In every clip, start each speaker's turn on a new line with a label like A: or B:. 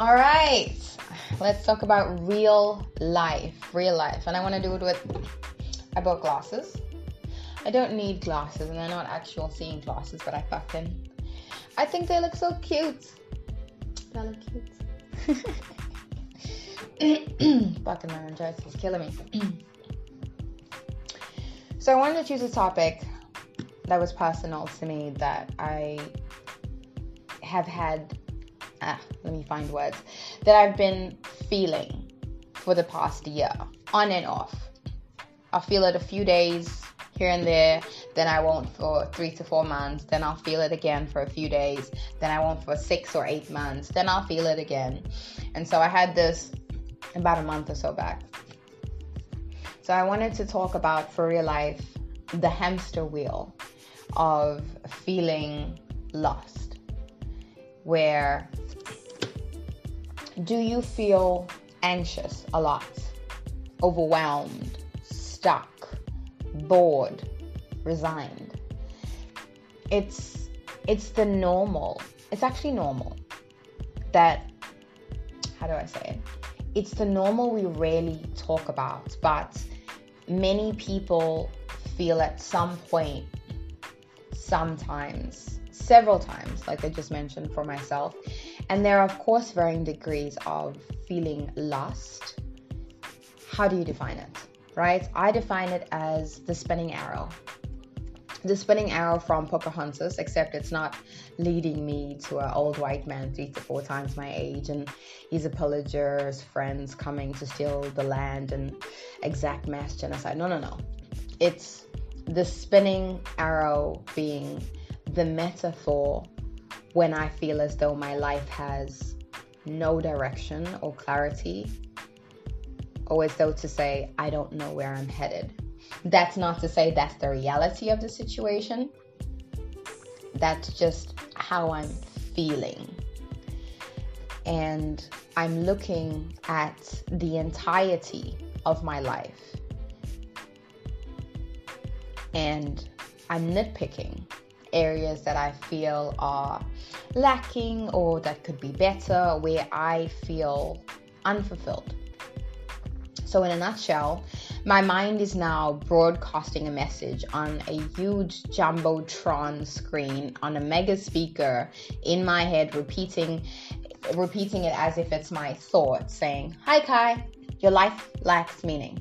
A: All right, let's talk about real life. Real life. And I want to do it with, I bought glasses. I don't need glasses, and they're not actual seeing glasses, but I fucking, I think they look so cute. They look cute. fucking laryngitis is killing me. so I wanted to choose a topic that was personal to me that I have had ah, let me find words that I've been feeling for the past year, on and off. I'll feel it a few days here and there, then I won't for three to four months, then I'll feel it again for a few days, then I won't for six or eight months, then I'll feel it again. And so I had this about a month or so back. So I wanted to talk about for real life the hamster wheel of feeling lost, where do you feel anxious a lot, overwhelmed, stuck, bored, resigned? It's it's the normal. It's actually normal that how do I say it? It's the normal we rarely talk about, but many people feel at some point, sometimes, several times, like I just mentioned for myself, and there are, of course, varying degrees of feeling lost. How do you define it? Right? I define it as the spinning arrow. The spinning arrow from Pocahontas, except it's not leading me to an old white man three to four times my age, and he's a friends coming to steal the land and exact mass genocide. No, no, no. It's the spinning arrow being the metaphor when I feel as though my life has no direction or clarity, or as though to say, I don't know where I'm headed. That's not to say that's the reality of the situation. That's just how I'm feeling. And I'm looking at the entirety of my life. And I'm nitpicking areas that I feel are lacking or that could be better, where I feel unfulfilled. So, in a nutshell, my mind is now broadcasting a message on a huge jumbotron screen on a mega speaker in my head, repeating, repeating it as if it's my thought, saying, "Hi Kai, your life lacks meaning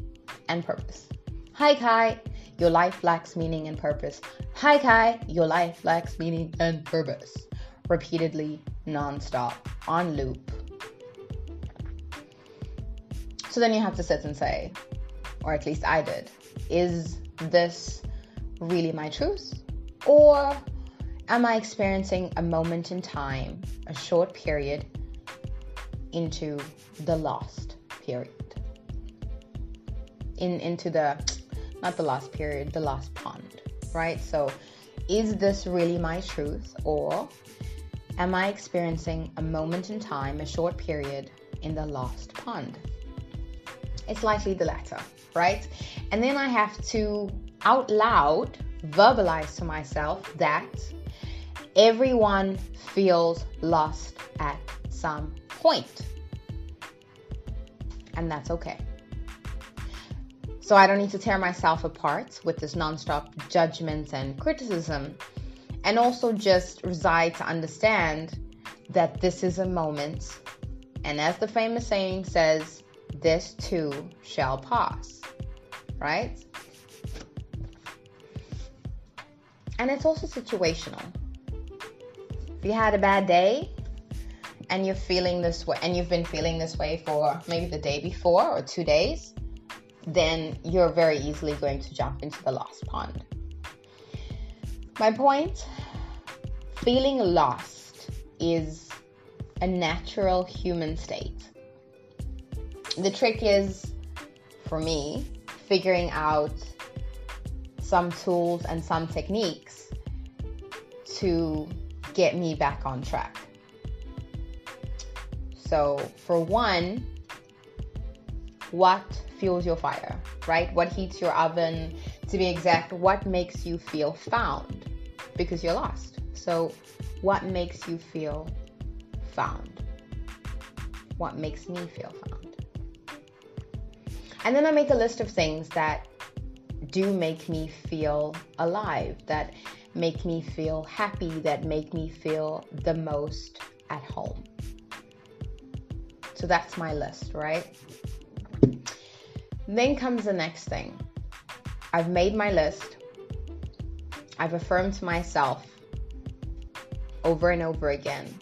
A: and purpose. Hi Kai, your life lacks meaning and purpose. Hi Kai, your life lacks meaning and purpose." Repeatedly, nonstop, on loop. So then you have to sit and say, or at least I did, is this really my truth? Or am I experiencing a moment in time, a short period, into the lost period? In into the not the last period, the last pond, right? So is this really my truth or am I experiencing a moment in time, a short period in the last pond? It's likely the latter, right? And then I have to out loud verbalize to myself that everyone feels lost at some point. And that's okay. So I don't need to tear myself apart with this nonstop judgment and criticism. And also just reside to understand that this is a moment. And as the famous saying says, this too shall pass, right? And it's also situational. If you had a bad day and you're feeling this way, and you've been feeling this way for maybe the day before or two days, then you're very easily going to jump into the lost pond. My point feeling lost is a natural human state the trick is, for me, figuring out some tools and some techniques to get me back on track. So, for one, what fuels your fire, right? What heats your oven? To be exact, what makes you feel found? Because you're lost. So, what makes you feel found? what makes me feel found. And then I make a list of things that do make me feel alive, that make me feel happy, that make me feel the most at home. So that's my list, right? Then comes the next thing. I've made my list. I've affirmed to myself over and over again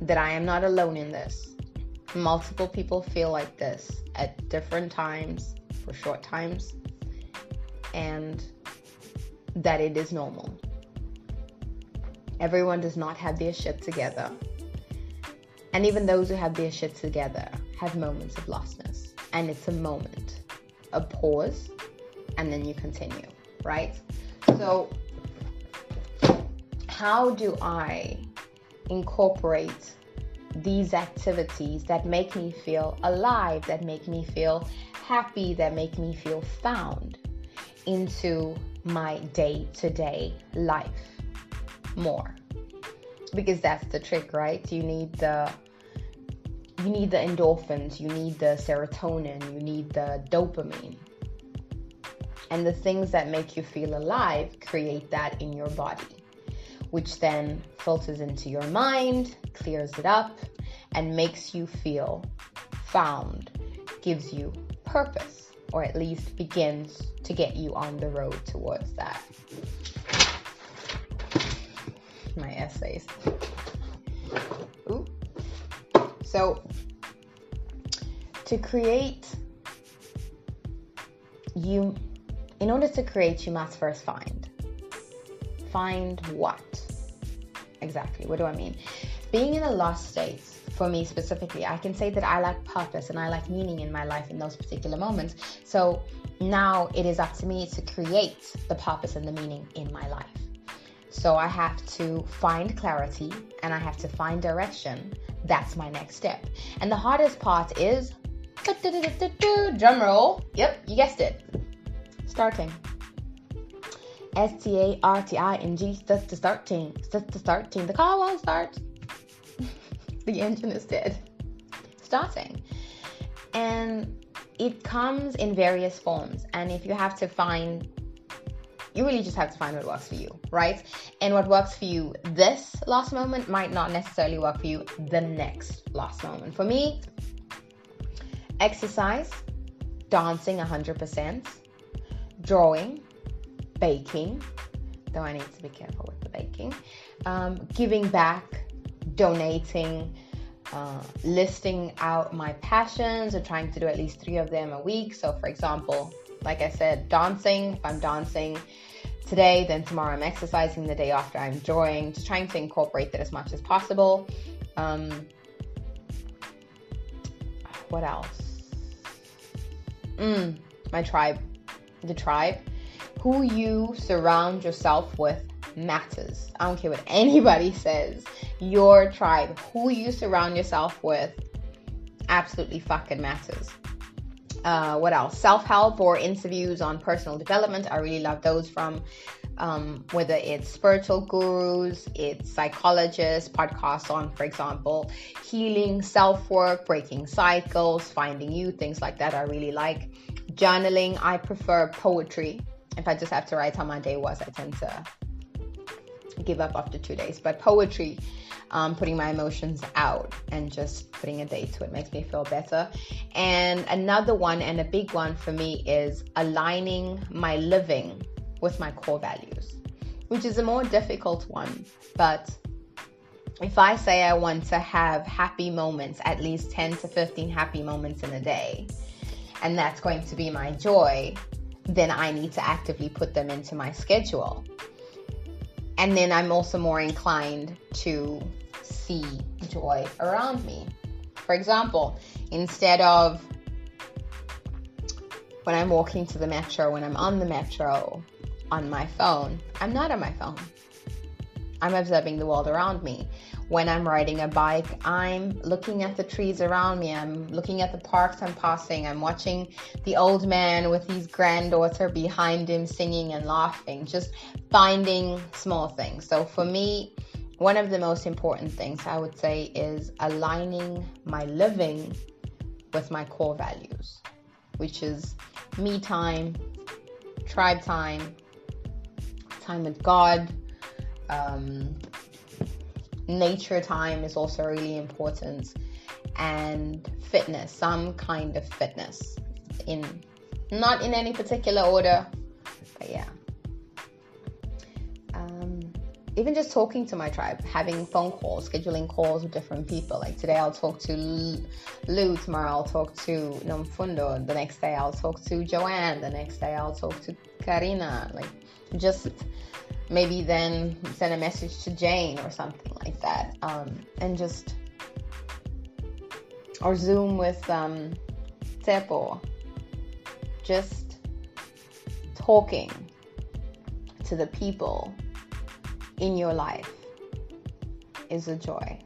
A: that I am not alone in this. Multiple people feel like this at different times, for short times, and that it is normal. Everyone does not have their shit together. And even those who have their shit together have moments of lostness. And it's a moment, a pause, and then you continue, right? So, how do I incorporate these activities that make me feel alive, that make me feel happy, that make me feel found into my day to day life more? Because that's the trick, right? You need the you need the endorphins, you need the serotonin, you need the dopamine. And the things that make you feel alive create that in your body which then filters into your mind, clears it up, and makes you feel found, gives you purpose, or at least begins to get you on the road towards that. My essays. So, to create, you, in order to create, you must first find. Find what? exactly. What do I mean? Being in a lost state, for me specifically, I can say that I lack purpose and I lack meaning in my life in those particular moments. So now it is up to me to create the purpose and the meaning in my life. So I have to find clarity and I have to find direction. That's my next step. And the hardest part is drum roll. Yep, you guessed it. Starting. S T A R T I N G, starts to start team, starts to start team. The car won't start. the engine is dead. Starting. And it comes in various forms. And if you have to find, you really just have to find what works for you, right? And what works for you this last moment might not necessarily work for you the next last moment. For me, exercise, dancing 100%, drawing, baking, though I need to be careful with the baking, um, giving back, donating, uh, listing out my passions or trying to do at least three of them a week. So, for example, like I said, dancing, if I'm dancing today, then tomorrow I'm exercising, the day after I'm drawing, just trying to incorporate that as much as possible. Um, what else? Mm, my tribe. The tribe who you surround yourself with matters. I don't care what anybody says. Your tribe, who you surround yourself with, absolutely fucking matters. Uh, what else? Self help or interviews on personal development. I really love those from um, whether it's spiritual gurus, it's psychologists, podcasts on, for example, healing, self work, breaking cycles, finding you, things like that. I really like journaling. I prefer poetry if I just have to write how my day was, I tend to give up after two days. But poetry, um, putting my emotions out and just putting a date to it makes me feel better. And another one, and a big one for me, is aligning my living with my core values, which is a more difficult one. But if I say I want to have happy moments, at least 10 to 15 happy moments in a day, and that's going to be my joy, then I need to actively put them into my schedule. And then I'm also more inclined to see joy around me. For example, instead of when I'm walking to the metro, when I'm on the metro on my phone, I'm not on my phone. I'm observing the world around me when I'm riding a bike, I'm looking at the trees around me. I'm looking at the parks I'm passing. I'm watching the old man with his granddaughter behind him singing and laughing, just finding small things. So for me, one of the most important things I would say is aligning my living with my core values, which is me time, tribe time, time with God, um, nature time is also really important, and fitness, some kind of fitness in not in any particular order, but yeah. Um, even just talking to my tribe, having phone calls, scheduling calls with different people. Like today, I'll talk to Lou. Tomorrow, I'll talk to Nomfundo. The next day, I'll talk to Joanne. The next day, I'll talk to Karina. Like just maybe then send a message to Jane or something like that. Um, and just or Zoom with um, just talking to the people in your life is a joy.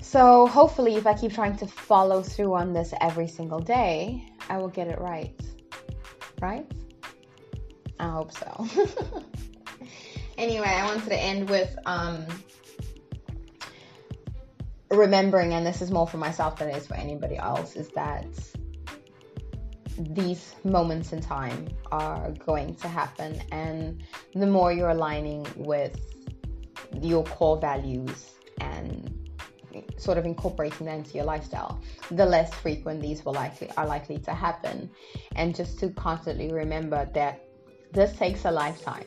A: So, hopefully, if I keep trying to follow through on this every single day, I will get it right. Right? I hope so. anyway, I wanted to end with um, remembering, and this is more for myself than it is for anybody else, is that these moments in time are going to happen. And the more you're aligning with your core values and sort of incorporating that into your lifestyle the less frequent these will likely are likely to happen. And just to constantly remember that this takes a lifetime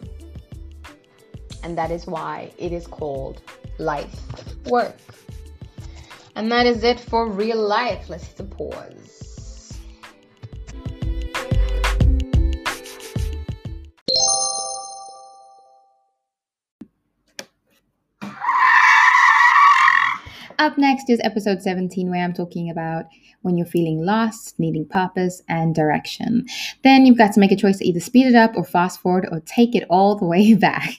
A: and that is why it is called life work. And that is it for real life. Let's hit the pause
B: Up next is episode 17, where I'm talking about when you're feeling lost, needing purpose and direction. Then you've got to make a choice to either speed it up or fast forward or take it all the way back.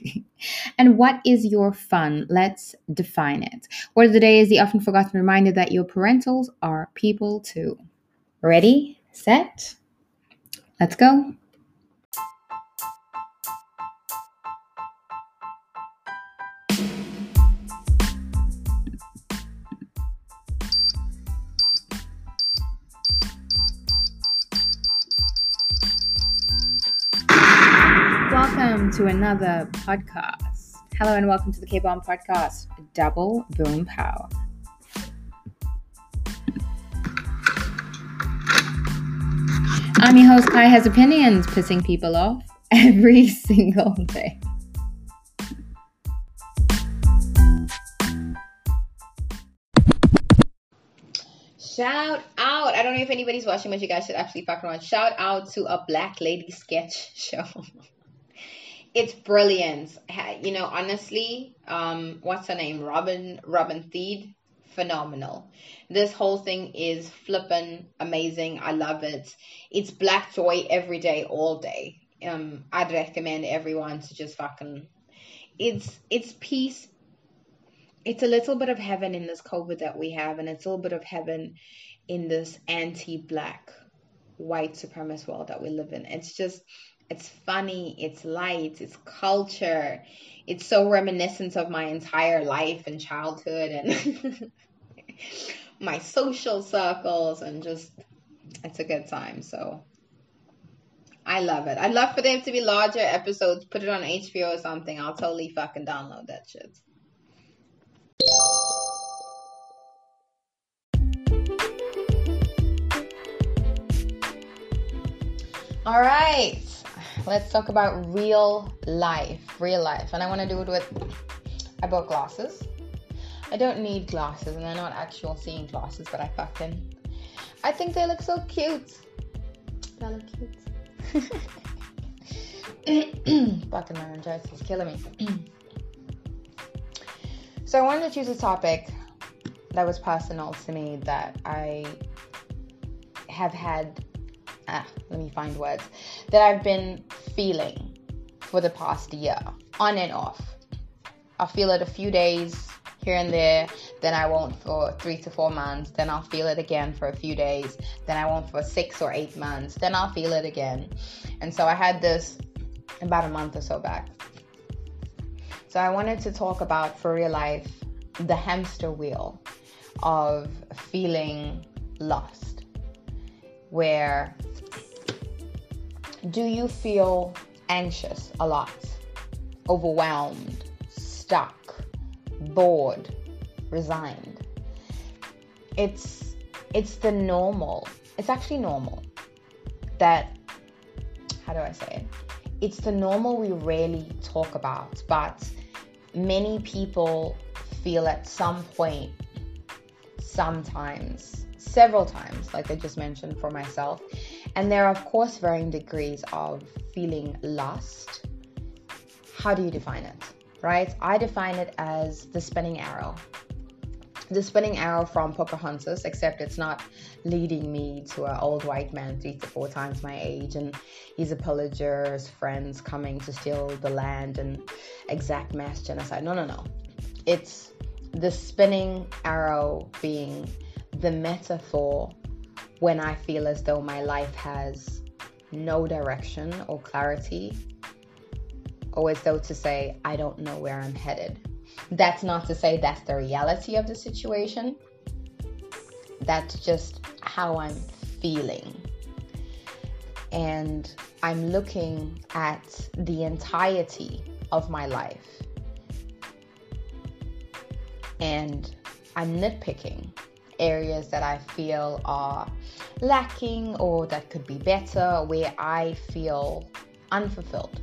B: and what is your fun? Let's define it. Word of the day is the often forgotten reminder that your parentals are people too. Ready, set, let's go. Welcome to another podcast. Hello and welcome to the K Bomb Podcast, Double Boom Power. I'm your host, Kai has opinions, pissing people off every single day.
A: Shout out! I don't know if anybody's watching, but you guys should actually fucking watch. Shout out to a Black Lady sketch show it's brilliant. You know, honestly, um, what's her name? Robin Robin Thede, phenomenal. This whole thing is flippin' amazing. I love it. It's black joy every day, all day. Um, I'd recommend everyone to just fucking. It's it's peace. It's a little bit of heaven in this COVID that we have, and it's a little bit of heaven in this anti-black, white supremacist world that we live in. It's just it's funny, it's light, it's culture. It's so reminiscent of my entire life and childhood and my social circles and just it's a good time. So I love it. I'd love for them to be larger episodes, put it on HBO or something. I'll totally fucking download that shit. All right let's talk about real life. Real life. And I want to do it with. I bought glasses. I don't need glasses, and they're not actual seeing glasses, but I fucking. I think they look so cute. They look cute. fucking laryngitis is killing me. so I wanted to choose a topic that was personal to me that I have had ah, let me find words, that I've been feeling for the past year, on and off. I'll feel it a few days here and there, then I won't for three to four months, then I'll feel it again for a few days, then I won't for six or eight months, then I'll feel it again. And so I had this about a month or so back. So I wanted to talk about for real life the hamster wheel of feeling lost. Where do you feel anxious a lot, overwhelmed, stuck, bored, resigned? It's it's the normal. It's actually normal that how do I say it? It's the normal we rarely talk about, but many people feel at some point, sometimes, several times, like I just mentioned for myself. And there are, of course, varying degrees of feeling lost. How do you define it? Right? I define it as the spinning arrow. The spinning arrow from Pocahontas, except it's not leading me to an old white man three to four times my age, and he's a pillager's friends coming to steal the land and exact mass genocide. No, no, no. It's the spinning arrow being the metaphor when I feel as though my life has no direction or clarity, or as though to say, I don't know where I'm headed. That's not to say that's the reality of the situation. That's just how I'm feeling. And I'm looking at the entirety of my life. And I'm nitpicking areas that I feel are lacking or that could be better, where I feel unfulfilled.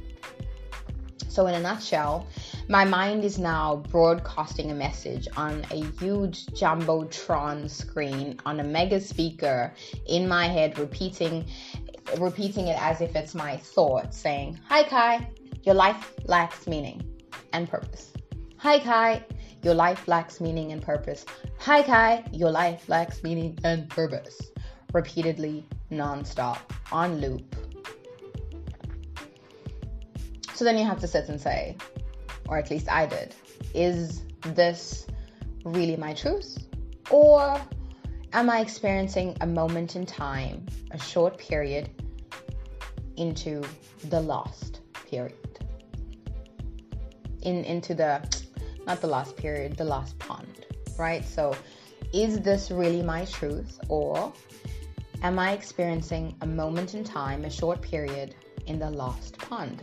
A: So, in a nutshell, my mind is now broadcasting a message on a huge jumbotron screen on a mega speaker in my head, repeating repeating it as if it's my thought, saying, Hi Kai, your life lacks meaning and purpose. Hi Kai, your life lacks meaning and purpose. Hi Kai, your life lacks meaning and purpose. Repeatedly, non-stop, on loop. So then you have to sit and say, or at least I did, is this really my truth? Or am I experiencing a moment in time, a short period, into the lost period? In into the not the last period, the last pond, right? So is this really my truth or am I experiencing a moment in time, a short period in the lost pond?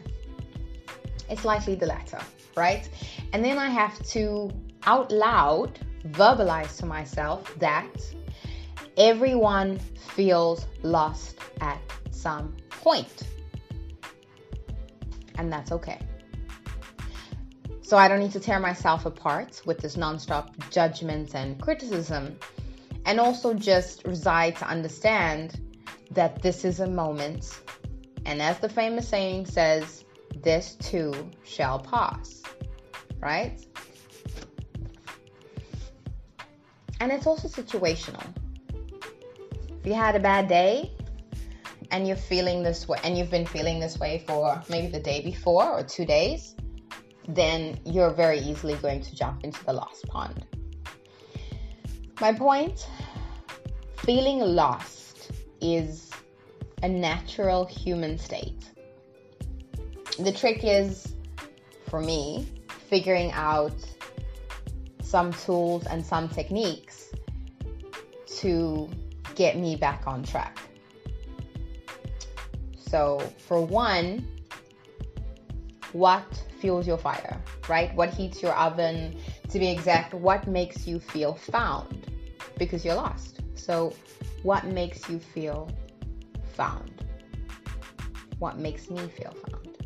A: It's likely the latter, right? And then I have to out loud verbalize to myself that everyone feels lost at some point. And that's okay. So I don't need to tear myself apart with this nonstop judgment and criticism. And also just reside to understand that this is a moment. And as the famous saying says, this too shall pass, right? And it's also situational. If you had a bad day and you're feeling this way, and you've been feeling this way for maybe the day before or two days, then you're very easily going to jump into the lost pond. My point feeling lost is a natural human state the trick is, for me, figuring out some tools and some techniques to get me back on track. So, for one, what fuels your fire, right? What heats your oven? To be exact, what makes you feel found? Because you're lost. So, what makes you feel found? What makes me feel found?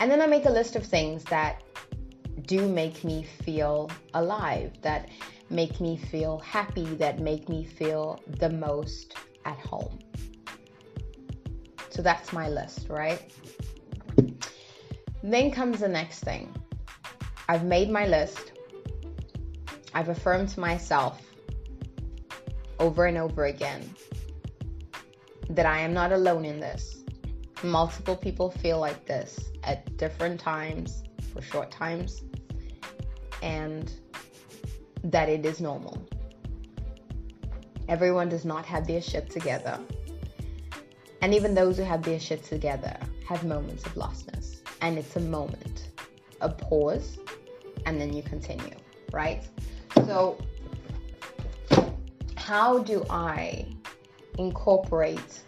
A: And then I make a list of things that do make me feel alive, that make me feel happy, that make me feel the most at home. So that's my list, right? Then comes the next thing. I've made my list. I've affirmed to myself over and over again that I am not alone in this. Multiple people feel like this at different times for short times and that it is normal. Everyone does not have their shit together. And even those who have their shit together have moments of lostness. And it's a moment. a pause and then you continue, right? So, how do I incorporate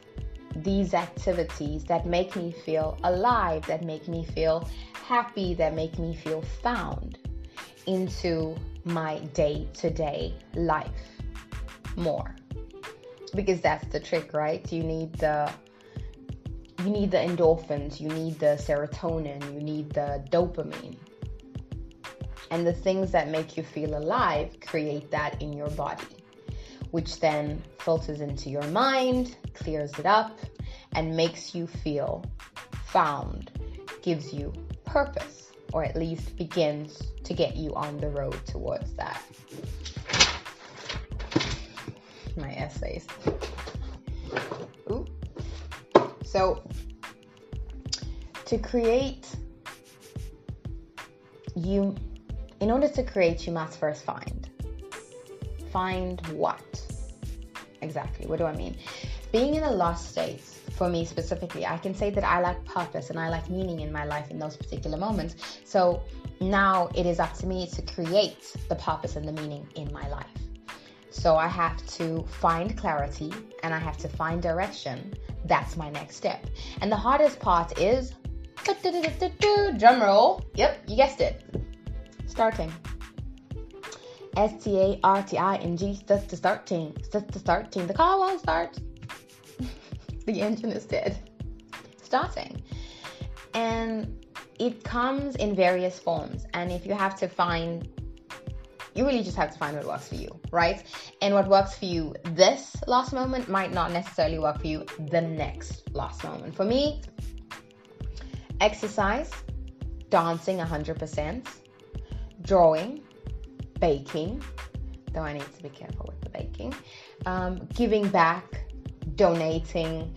A: these activities that make me feel alive, that make me feel happy, that make me feel found into my day to day life more? Because that's the trick, right? You need the you need the endorphins, you need the serotonin, you need the dopamine. And the things that make you feel alive create that in your body, which then filters into your mind, clears it up, and makes you feel found, gives you purpose, or at least begins to get you on the road towards that. My essays. Ooh. So, to create, you, in order to create, you must first find. Find what? Exactly. What do I mean? Being in a lost state, for me specifically, I can say that I lack purpose and I lack meaning in my life in those particular moments. So now it is up to me to create the purpose and the meaning in my life. So I have to find clarity and I have to find direction that's my next step. And the hardest part is drum roll. Yep, you guessed it. Starting. S T A R T I N G. That's the starting. That's the starting. The car won't start. the engine is dead. Starting. And it comes in various forms. And if you have to find you really just have to find what works for you, right? And what works for you this last moment might not necessarily work for you the next last moment. For me, exercise, dancing 100%, drawing, baking, though I need to be careful with the baking, um, giving back, donating,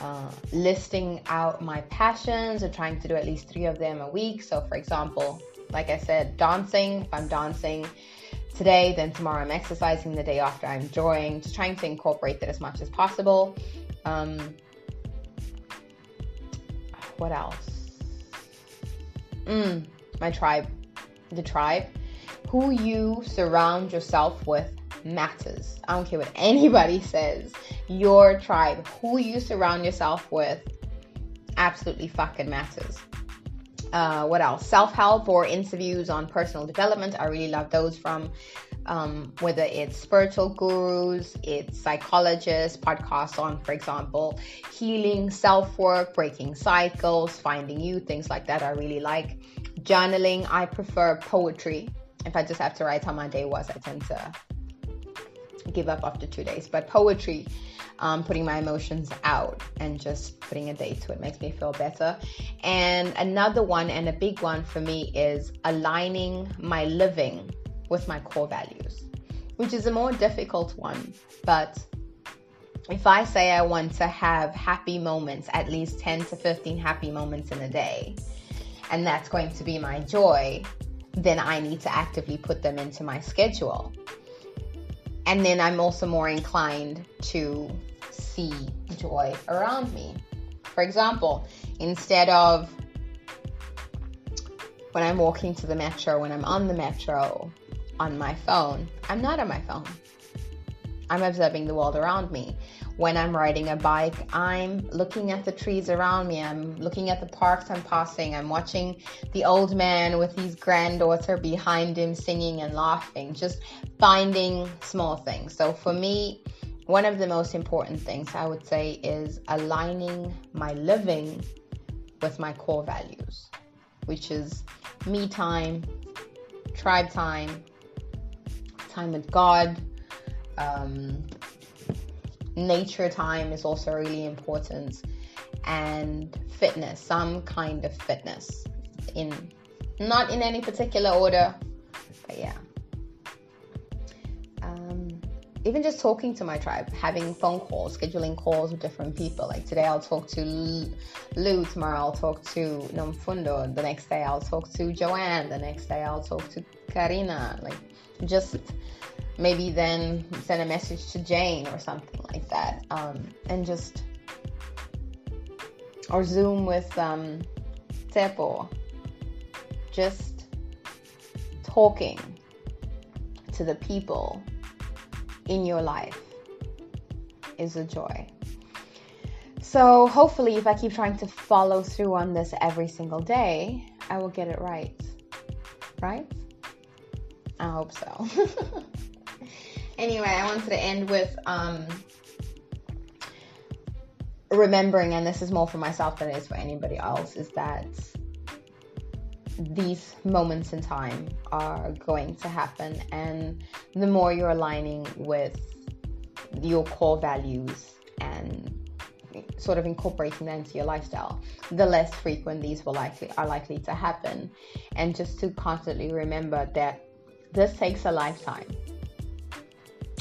A: uh, listing out my passions or trying to do at least three of them a week. So, for example, like I said, dancing, if I'm dancing, today, then tomorrow I'm exercising, the day after I'm drawing, just trying to incorporate that as much as possible. Um, what else? Mm, my tribe. The tribe. Who you surround yourself with matters. I don't care what anybody says. Your tribe, who you surround yourself with, absolutely fucking matters. Uh, what else? Self help or interviews on personal development. I really love those from um, whether it's spiritual gurus, it's psychologists, podcasts on, for example, healing, self work, breaking cycles, finding you, things like that. I really like journaling. I prefer poetry. If I just have to write how my day was, I tend to give up after two days. But poetry um, putting my emotions out and just putting a date to it makes me feel better. And another one, and a big one for me, is aligning my living with my core values, which is a more difficult one. But if I say I want to have happy moments, at least 10 to 15 happy moments in a day, and that's going to be my joy, then I need to actively put them into my schedule and then I'm also more inclined to see joy around me. For example, instead of when I'm walking to the metro, when I'm on the metro on my phone, I'm not on my phone. I'm observing the world around me when I'm riding a bike, I'm looking at the trees around me. I'm looking at the parks I'm passing. I'm watching the old man with his granddaughter behind him singing and laughing, just finding small things. So for me, one of the most important things I would say is aligning my living with my core values, which is me time, tribe time, time with God, um, nature time is also really important and fitness some kind of fitness in not in any particular order but yeah. Um, even just talking to my tribe having phone calls scheduling calls with different people. Like today i'll talk to lou tomorrow i'll talk to nomfundo the next day i'll talk to joanne the next day i'll talk to karina. Like just maybe then send a message to Jane or something like that. Um, and just, or Zoom with um, Tepo. just talking to the people in your life is a joy. So, hopefully, if I keep trying to follow through on this every single day, I will get it right. Right? I hope so. anyway, I wanted to end with um, remembering, and this is more for myself than it is for anybody else, is that these moments in time are going to happen, and the more you're aligning with your core values and sort of incorporating that into your lifestyle, the less frequent these will likely are likely to happen. And just to constantly remember that this takes a lifetime.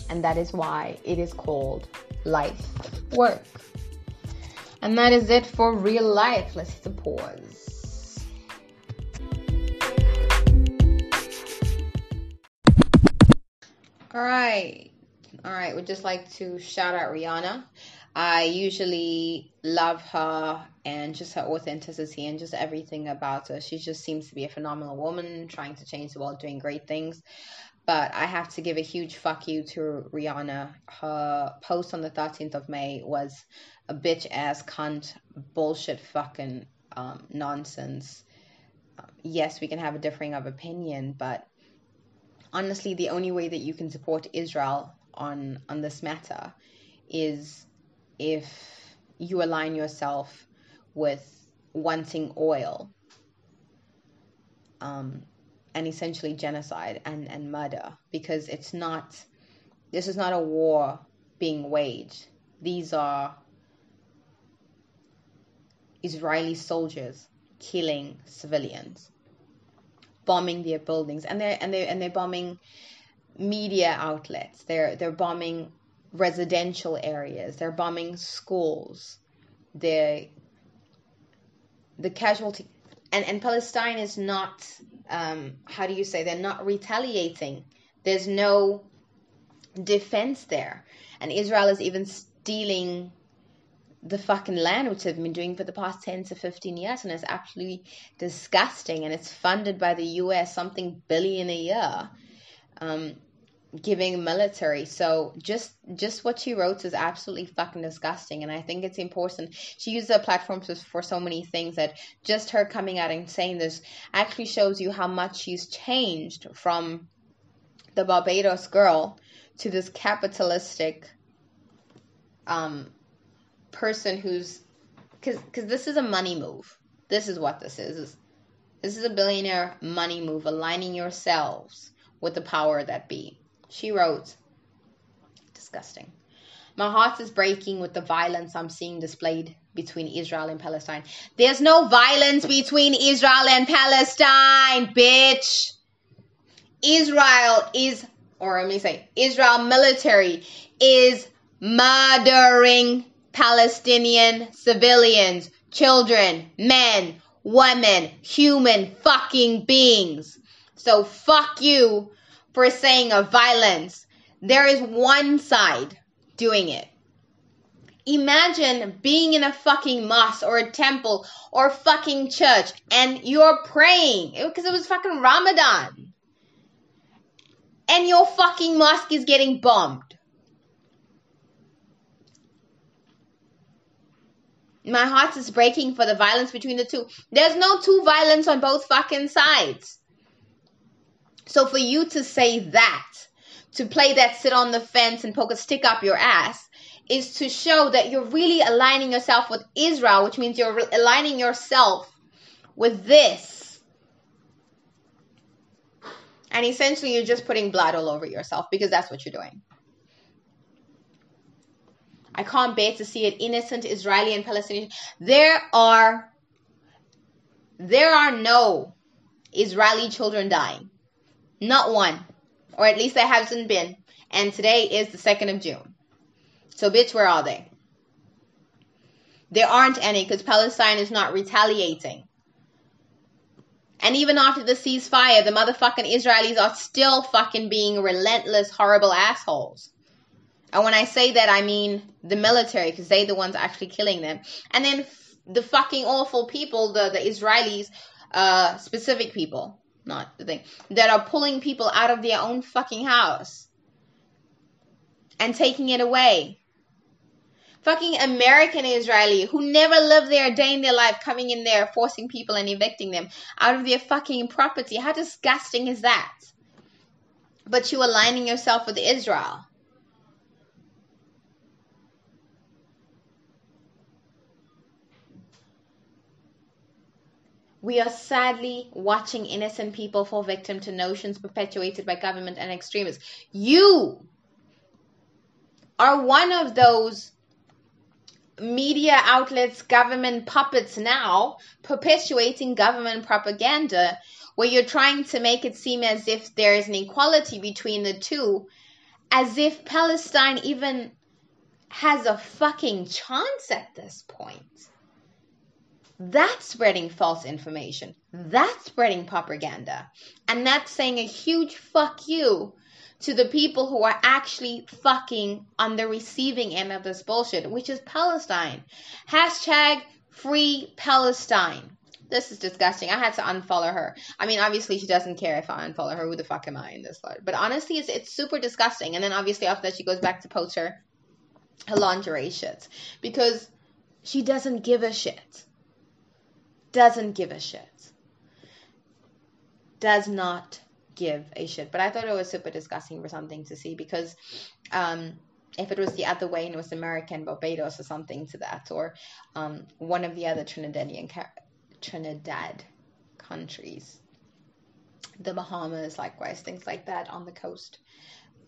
A: And that is why it is called life work. And that is it for real life. Let's hit a pause. All right. All right. We'd just like to shout out Rihanna. I usually love her and just her authenticity and just everything about her. She just seems to be a phenomenal woman trying to change the world, doing great things. But I have to give a huge fuck you to Rihanna. Her post on the 13th of May was a bitch ass cunt bullshit fucking um, nonsense. Um, yes, we can have a differing of opinion, but honestly, the only way that you can support Israel on on this matter is if you align yourself with wanting oil um, and essentially genocide and, and murder because it's not this is not a war being waged these are Israeli soldiers killing civilians, bombing their buildings, and they're and they and they're bombing media outlets. They're they're bombing residential areas. They're bombing schools. They the casualty and and Palestine is not um, how do you say they're not retaliating. There's no defense there, and Israel is even stealing the fucking land, which they've been doing for the past 10 to 15 years, and it's absolutely disgusting. And it's funded by the US, something billion a year, um, giving military. So just just what she wrote is absolutely fucking disgusting. And I think it's important. She uses her platform for so many things that just her coming out and saying this actually shows you how much she's changed from the Barbados girl to this capitalistic um person who's because because this is a money move. This is what this is. This is a billionaire money move, aligning yourselves with the power that be. She wrote, disgusting. My heart is breaking with the violence I'm seeing displayed between Israel and Palestine. There's no violence between Israel and Palestine, bitch. Israel is, or let me say, Israel military is murdering Palestinian civilians, children, men, women, human fucking beings. So fuck you for saying of violence. There is one side doing it. Imagine being in a fucking mosque or a temple or fucking church and you're praying because it was fucking Ramadan. And your fucking mosque is getting bombed. My heart is breaking for the violence between the two. There's no two violence on both fucking sides. So for you to say that, to play that sit on the fence and poke a stick up your ass, is to show that you're really aligning yourself with Israel, which means you're aligning yourself with this. And essentially, you're just putting blood all over yourself because that's what you're doing. I can't bear to see it. Innocent Israeli and Palestinian. There are there are no Israeli children dying. Not one. Or at least there hasn't been. And today is the 2nd of June. So, bitch, where are they? There aren't any because Palestine is not retaliating. And even after the ceasefire, the motherfucking Israelis are still fucking being relentless, horrible assholes. And when I say that, I mean the military, because they're the ones actually killing them. And then the fucking awful people, the, the Israelis, uh, specific people, not the thing, that are pulling people out of their own fucking house and taking it away. Fucking American Israeli who never lived there a day in their life coming in there, forcing people and evicting them out of their fucking property. How disgusting is that? But you aligning yourself with Israel. We are sadly watching innocent people fall victim to notions perpetuated by government and extremists. You are one of those media outlets, government puppets now perpetuating government propaganda where you're trying to make it seem as if there is an equality between the two, as if Palestine even has a fucking chance at this point. That's spreading false information. That's spreading propaganda. And that's saying a huge fuck you to the people who are actually fucking on the receiving end of this bullshit, which is Palestine. Hashtag free Palestine. This is disgusting. I had to unfollow her. I mean, obviously she doesn't care if I unfollow her. Who the fuck am I in this life? But honestly, it's it's super disgusting. And then obviously after that she goes back to post her her lingerie shit because she doesn't give a shit doesn't give a shit. Does not give a shit. But I thought it was super disgusting for something to see because um, if it was the other way and it was American Barbados or something to that, or um, one of the other Trinidadian Trinidad countries, the Bahamas, likewise, things like that on the coast.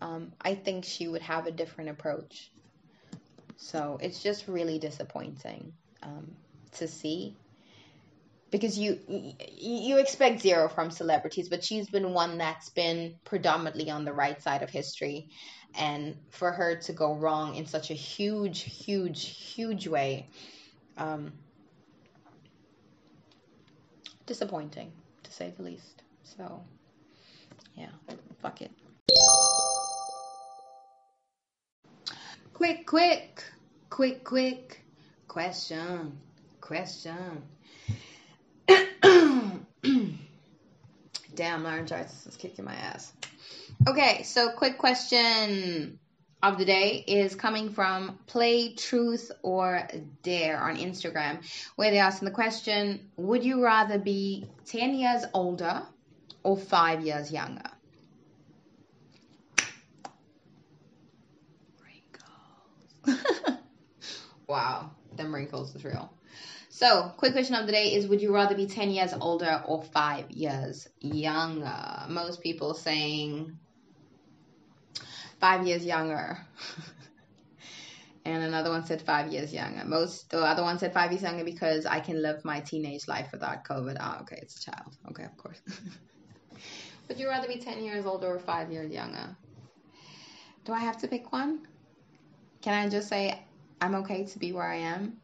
A: Um, I think she would have a different approach. So it's just really disappointing um, to see because you you expect zero from celebrities, but she's been one that's been predominantly on the right side of history, and for her to go wrong in such a huge, huge, huge way, um, disappointing to say the least. So, yeah, fuck it. Quick, quick, quick, quick question, question Damn, laryngitis is kicking my ass. Okay, so quick question of the day is coming from Play Truth or Dare on Instagram, where they're asking the question Would you rather be 10 years older or 5 years younger? Wrinkles. wow, them wrinkles is real. So, quick question of the day is Would you rather be 10 years older or 5 years younger? Most people saying 5 years younger. and another one said 5 years younger. Most, the other one said 5 years younger because I can live my teenage life without COVID. Ah, okay, it's a child. Okay, of course. Would you rather be 10 years older or 5 years younger? Do I have to pick one? Can I just say I'm okay to be where I am?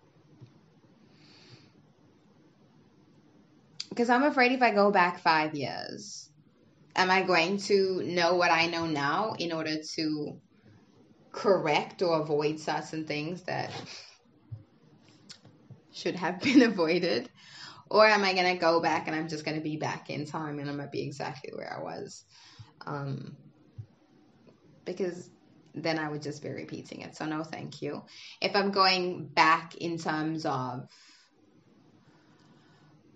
A: Because I'm afraid if I go back five years, am I going to know what I know now in order to correct or avoid certain things that should have been avoided? Or am I going to go back and I'm just going to be back in time and I'm going to be exactly where I was? Um, because then I would just be repeating it. So, no, thank you. If I'm going back in terms of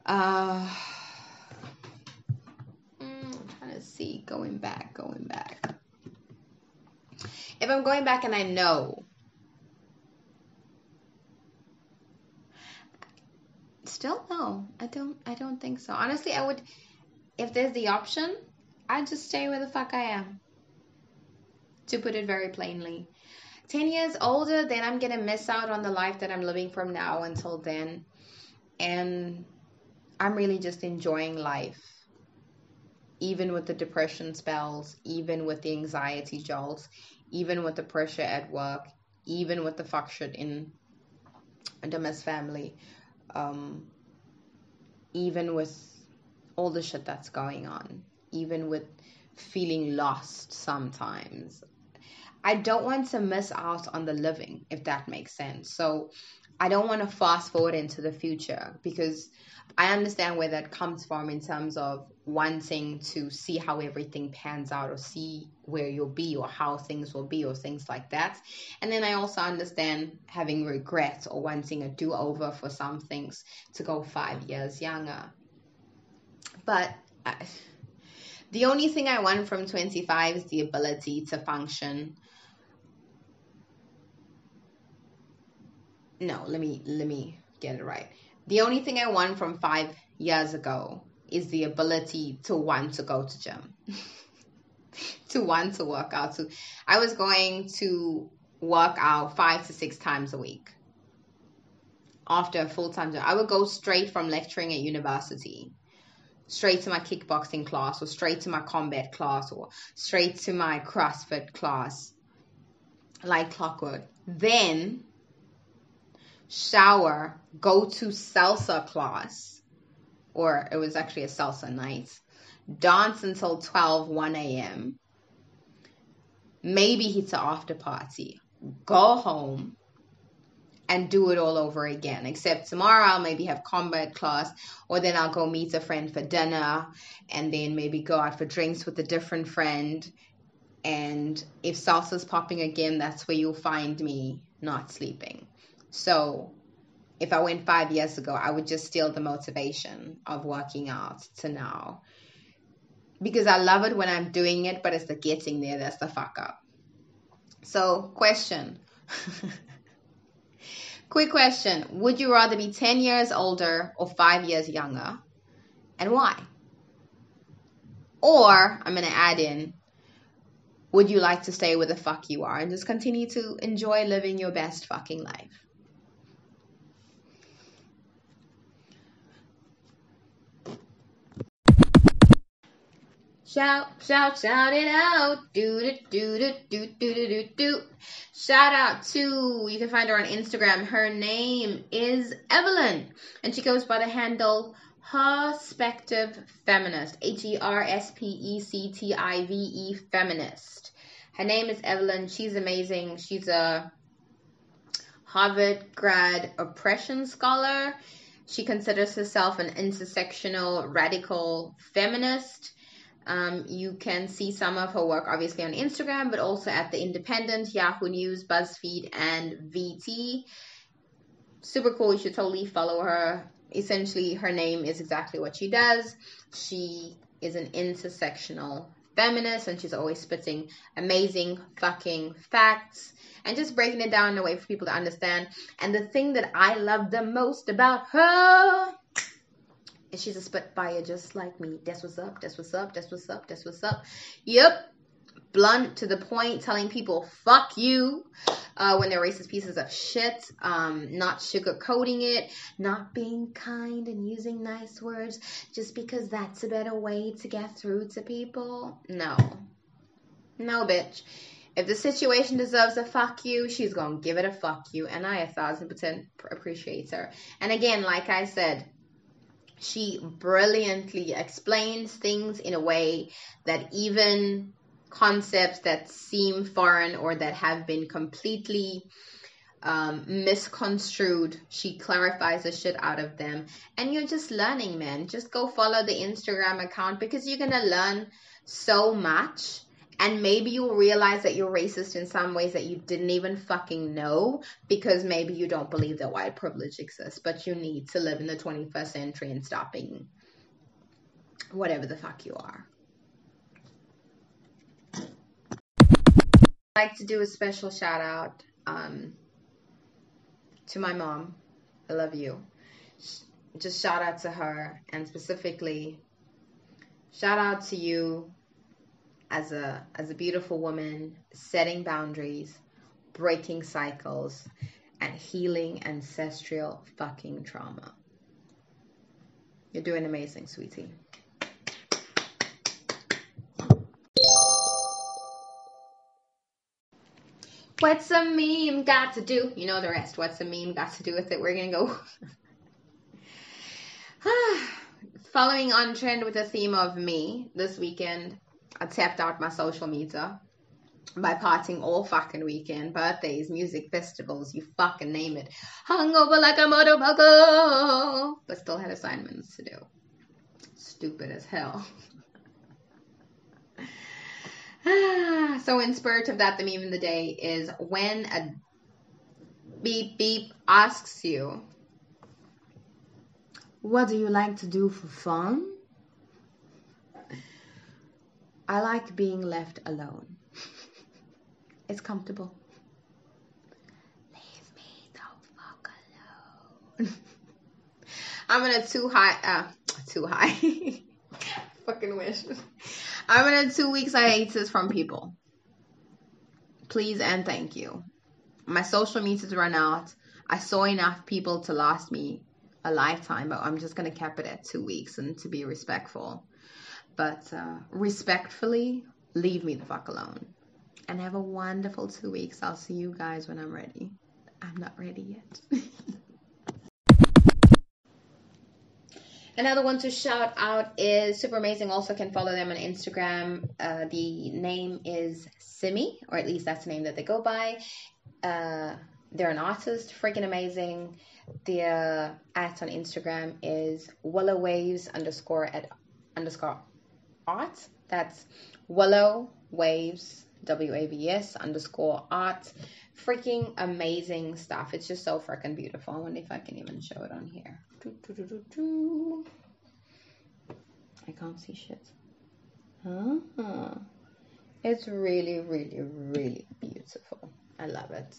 A: uh, I'm trying to see, going back, going back. If I'm going back and I know, still no, I don't, I don't think so. Honestly, I would, if there's the option, I'd just stay where the fuck I am. To put it very plainly. 10 years older, then I'm gonna miss out on the life that I'm living from now until then. And I'm really just enjoying life. Even with the depression spells, even with the anxiety jolts, even with the pressure at work, even with the fuck shit in the mess family, um, even with all the shit that's going on, even with feeling lost sometimes. I don't want to miss out on the living, if that makes sense. So I don't want to fast forward into the future because I understand where that comes from in terms of wanting to see how everything pans out or see where you'll be or how things will be or things like that. And then I also understand having regrets or wanting a do over for some things to go five years younger. But I, the only thing I want from 25 is the ability to function. No, let me let me get it right. The only thing I want from 5 years ago is the ability to want to go to gym. to want to work out. So I was going to work out 5 to 6 times a week. After a full-time job, I would go straight from lecturing at university straight to my kickboxing class or straight to my combat class or straight to my CrossFit class like clockwork. Then shower, go to salsa class, or it was actually a salsa night, dance until 12, 1 a.m., maybe hit the after party, go home, and do it all over again. Except tomorrow I'll maybe have combat class, or then I'll go meet a friend for dinner, and then maybe go out for drinks with a different friend. And if salsa's popping again, that's where you'll find me not sleeping. So if I went five years ago, I would just steal the motivation of working out to now. Because I love it when I'm doing it, but it's the getting there that's the fuck up. So, question. Quick question Would you rather be 10 years older or 5 years younger? And why? Or, I'm going to add in, would you like to stay where the fuck you are and just continue to enjoy living your best fucking life? Shout, shout, shout it out. Do, do, do, do, do, do, do, do. Shout out to, you can find her on Instagram. Her name is Evelyn, and she goes by the handle Herspective Feminist. H E R S P E C T I V E Feminist. Her name is Evelyn. She's amazing. She's a Harvard grad oppression scholar. She considers herself an intersectional radical feminist um, you can see some of her work obviously on Instagram, but also at The Independent, Yahoo News, BuzzFeed, and VT. Super cool. You should totally follow her. Essentially, her name is exactly what she does. She is an intersectional feminist and she's always spitting amazing fucking facts and just breaking it down in a way for people to understand. And the thing that I love the most about her and she's a spitfire just like me. That's what's up. That's what's up. That's what's up. That's what's up. Yep. Blunt to the point, telling people "fuck you" uh, when they're racist pieces of shit. Um, not sugarcoating it, not being kind and using nice words just because that's a better way to get through to people. No, no, bitch. If the situation deserves a fuck you, she's gonna give it a fuck you, and I a thousand percent appreciate her. And again, like I said, she brilliantly explains things in a way that even concepts that seem foreign or that have been completely um, misconstrued, she clarifies the shit out of them. And you're just learning, man. Just go follow the Instagram account because you're gonna learn so much and maybe you'll realize that you're racist in some ways that you didn't even fucking know because maybe you don't believe that white privilege exists, but you need to live in the 21st century and stop being whatever the fuck you are. I'd like to do a special shout out um, to my mom. I love you. Just shout out to her and specifically shout out to you as a as a beautiful woman, setting boundaries, breaking cycles, and healing ancestral fucking trauma. You're doing amazing, sweetie. What's a meme got to do? You know the rest. What's a meme got to do with it? We're gonna go. Ah, following on trend with the theme of me this weekend, I tapped out my social media by partying all fucking weekend, birthdays, music, festivals, you fucking name it. Hung over like a motorbuckle, but still had assignments to do. Stupid as hell. so in spirit of that, the meme of the day is when a beep beep asks you, what do you like to do for fun? I like being left alone. it's comfortable. Leave me the fuck alone. I'm in a too high, uh, too high. Fucking wish. I'm in a two weeks hiatus from people. Please and thank you. My social media's run out. I saw enough people to last me a lifetime, but I'm just gonna cap it at two weeks and to be respectful. But uh, respectfully, leave me the fuck alone. And have a wonderful two weeks. I'll see you guys when I'm ready. I'm not ready yet. Another one to shout out is Super Amazing. Also, can follow them on Instagram. Uh, the name is Simi, or at least that's the name that they go by. Uh, they're an artist, freaking amazing. Their at on Instagram is Willow Waves underscore at underscore art. That's Willow Waves, W A V S underscore art. Freaking amazing stuff. It's just so freaking beautiful. I wonder if I can even show it on here. I can't see shit. Uh-huh. It's really, really, really beautiful. I love it.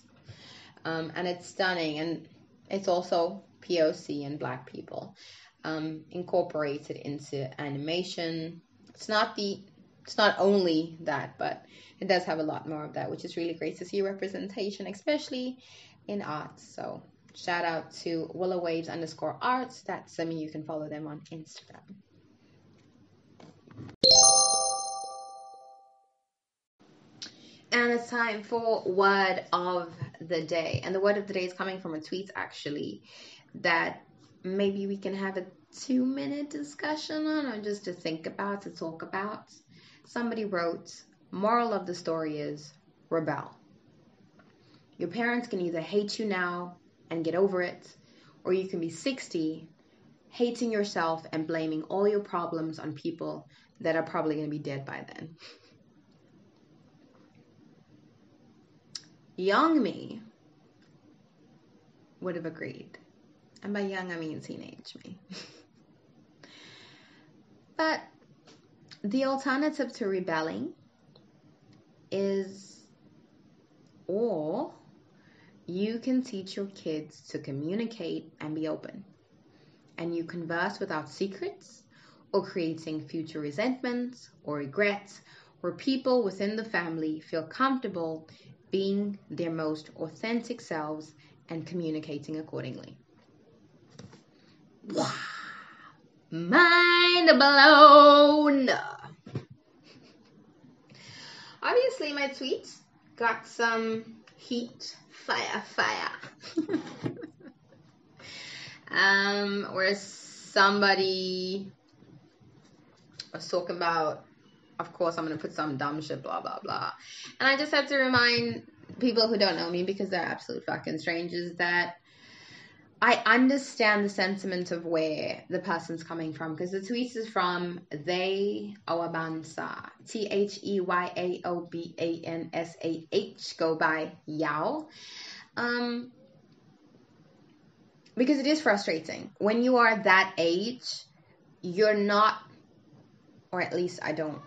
A: Um, and it's stunning. And it's also POC and black people um, incorporated into animation, it's not the it's not only that, but it does have a lot more of that, which is really great to see representation, especially in arts. So shout out to Willow Waves underscore arts. That's something you can follow them on Instagram. And it's time for word of the day. And the word of the day is coming from a tweet actually that maybe we can have a two minute discussion on or just to think about, to talk about. Somebody wrote, Moral of the story is rebel. Your parents can either hate you now and get over it, or you can be 60 hating yourself and blaming all your problems on people that are probably going to be dead by then. Young me would have agreed. And by young, I mean teenage me. but the alternative to rebelling is, or you can teach your kids to communicate and be open. And you converse without secrets or creating future resentments or regrets, where people within the family feel comfortable being their most authentic selves and communicating accordingly. Wow. Mind blown. Obviously, my tweets got some heat, fire, fire. um, where somebody was talking about, of course, I'm gonna put some dumb shit, blah blah blah, and I just have to remind people who don't know me because they're absolute fucking strangers that I understand the sentiment of where the person's coming from because the tweet is from they Owabansa T H E Y A O B A N S A H go by Yao. Um, because it is frustrating when you are that age, you're not, or at least I don't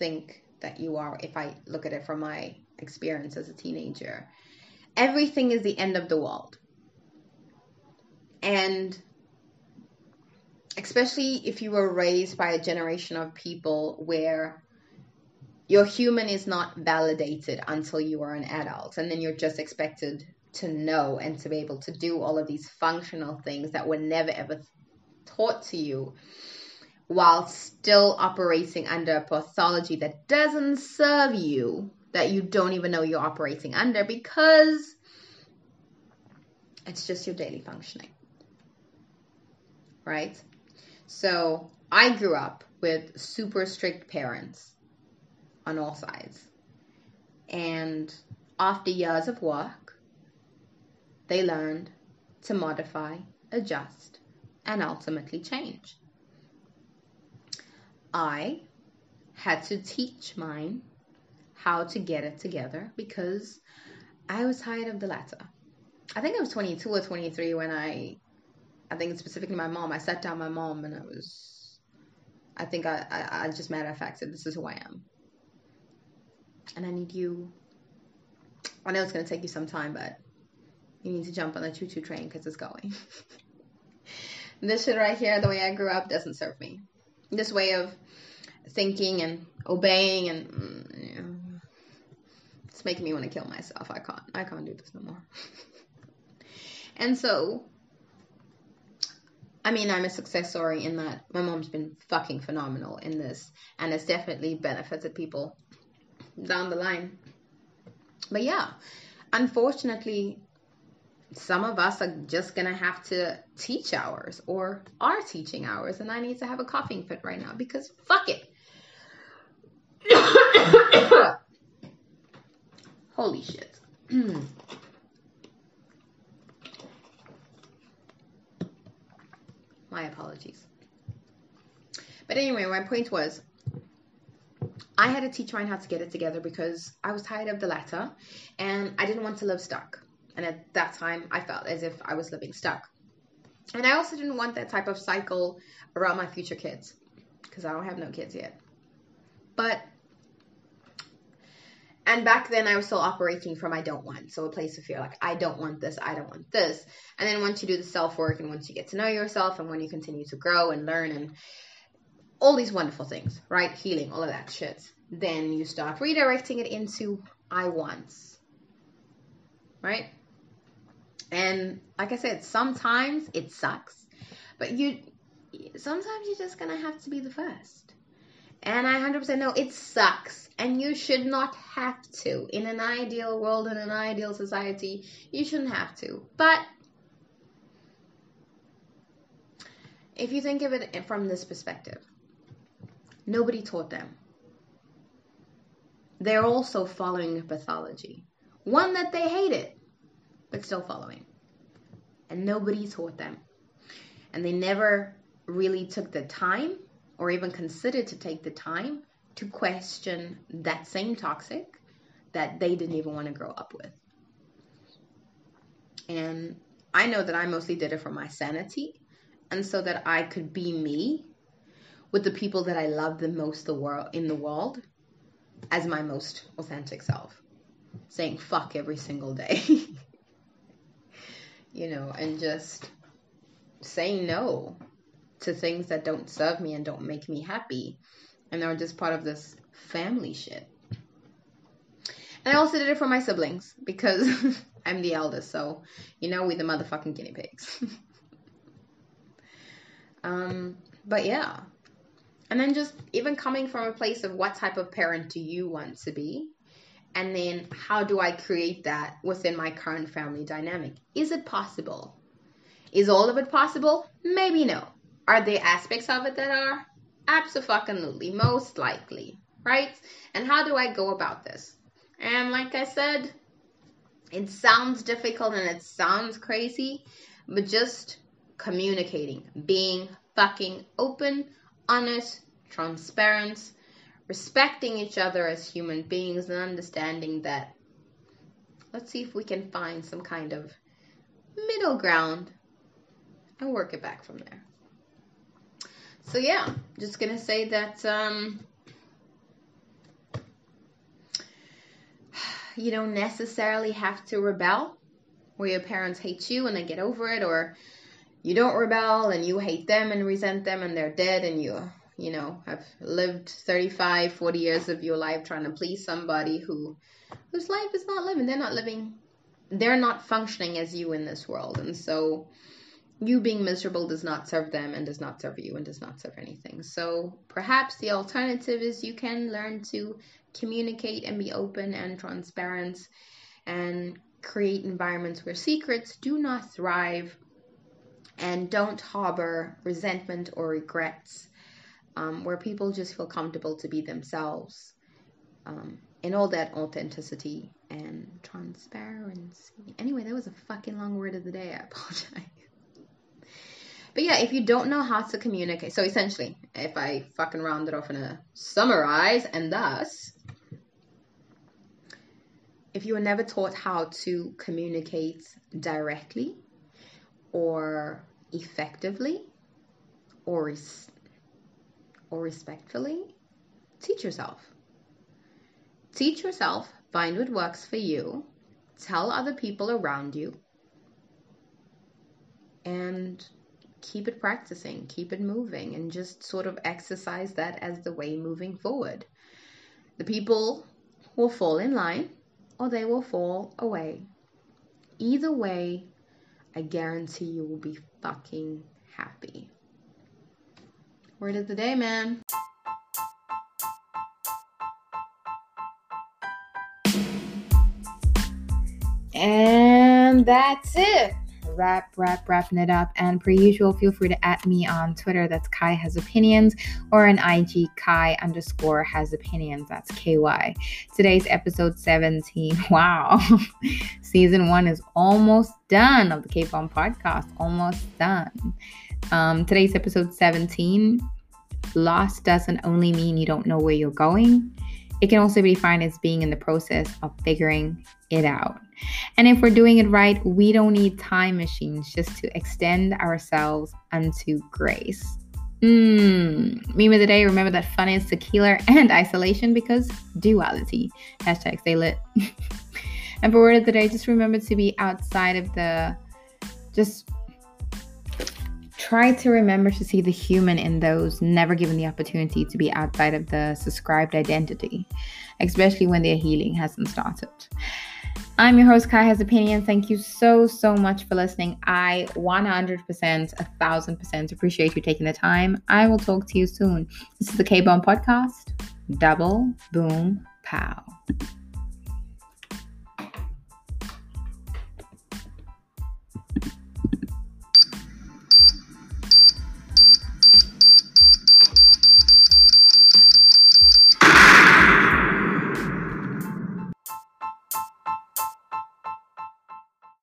A: think that you are. If I look at it from my experience as a teenager, everything is the end of the world and especially if you were raised by a generation of people where your human is not validated until you are an adult and then you're just expected to know and to be able to do all of these functional things that were never ever taught to you while still operating under a pathology that doesn't serve you that you don't even know you're operating under because it's just your daily functioning right? So I grew up with super strict parents on all sides. And after years of work, they learned to modify, adjust, and ultimately change. I had to teach mine how to get it together because I was tired of the latter. I think I was 22 or 23 when I, I think specifically my mom, I sat down my mom and I was, I think I, I, I just matter of fact said, this is who I am. And I need you, I know it's going to take you some time, but you need to jump on the choo choo train because it's going. this shit right here, the way I grew up, doesn't serve me. This way of thinking and obeying and mm, you know, it's making me want to kill myself. I can't. I can't do this no more. and so, I mean, I'm a success story in that my mom's been fucking phenomenal in this, and it's definitely benefited people down the line. But yeah, unfortunately, some of us are just gonna have to teach ours or are teaching ours, and I need to have a coughing fit right now because fuck it. Holy shit. my apologies. But anyway, my point was I had to teach mine how to get it together because I was tired of the latter and I didn't want to live stuck. And at that time, I felt as if I was living stuck. And I also didn't want that type of cycle around my future kids because I don't have no kids yet. But, and back then I was still operating from I don't want. So a place of fear, like I don't want this, I don't want this. And then once you do the self work and once you get to know yourself and when you continue to grow and learn and all these wonderful things, right? Healing, all of that shit. Then you start redirecting it into I wants, right? And like I said, sometimes it sucks, but you sometimes you're just gonna have to be the first. And I 100% know it sucks, and you should not have to. In an ideal world, in an ideal society, you shouldn't have to. But if you think of it from this perspective, nobody taught them. They're also following a pathology, one that they hated but still following. And nobody taught them. And they never really took the time or even considered to take the time to question that same toxic that they didn't even want to grow up with. And I know that I mostly did it for my sanity and so that I could be me with the people that I love the most the world in the world as my most authentic self. Saying fuck every single day. you know, and just saying no to things that don't serve me and don't make me happy and they're just part of this family shit. And I also did it for my siblings because I'm the eldest, so you know we're the motherfucking guinea pigs. um, but yeah. And then just even coming from a place of what type of parent do you want to be? And then how do I create that within my current family dynamic? Is it possible? Is all of it possible? Maybe no. Are there aspects of it that are? Absolutely, most likely, right? And how do I go about this? And like I said, it sounds difficult and it sounds crazy, but just communicating, being fucking open, honest, transparent, respecting each other as human beings and understanding that let's see if we can find some kind of middle ground and work it back from there. So yeah, just gonna say that um, you don't necessarily have to rebel where your parents hate you and they get over it or you don't rebel and you hate them and resent them and they're dead and you you know, have lived 35, 40 years of your life trying to please somebody who whose life is not living. They're not living they're not functioning as you in this world. And so you being miserable does not serve them and does not serve you and does not serve anything. So perhaps the alternative is you can learn to communicate and be open and transparent and create environments where secrets do not thrive and don't harbor resentment or regrets um, where people just feel comfortable to be themselves um, in all that authenticity and transparency. Anyway, that was a fucking long word of the day. I apologize. But yeah, if you don't know how to communicate, so essentially, if I fucking round it off and a summarize, and thus, if you were never taught how to communicate directly or effectively or res- or respectfully, teach yourself. Teach yourself, find what works for you, tell other people around you, and keep it practicing, keep it moving, and just sort of exercise that as the way moving forward. The people will fall in line or they will fall away. Either way, I guarantee you will be fucking happy. Word of the day, man.
B: And that's it wrap, wrap, wrapping it up. And per usual, feel free to add me on Twitter. That's Ky Has Opinions, or an IG Ky underscore Has Opinions. That's KY. Today's episode 17. Wow. Season one is almost done of the K Bomb podcast. Almost done. Um, today's episode 17. Lost doesn't only mean you don't know where you're going. It can also be defined as being in the process of figuring it out. And if we're doing it right, we don't need time machines just to extend ourselves unto grace. Mmm. Meme of the day, remember that fun is tequila and isolation because duality. Hashtag stay lit. and for word of the day, just remember to be outside of the just try to remember to see the human in those never given the opportunity to be outside of the subscribed identity, especially when their healing hasn't started. I'm your host, Ky Has Opinion. Thank you so, so much for listening. I 100%, 1000% appreciate you taking the time. I will talk to you soon. This is the K Bomb Podcast. Double, boom, pow.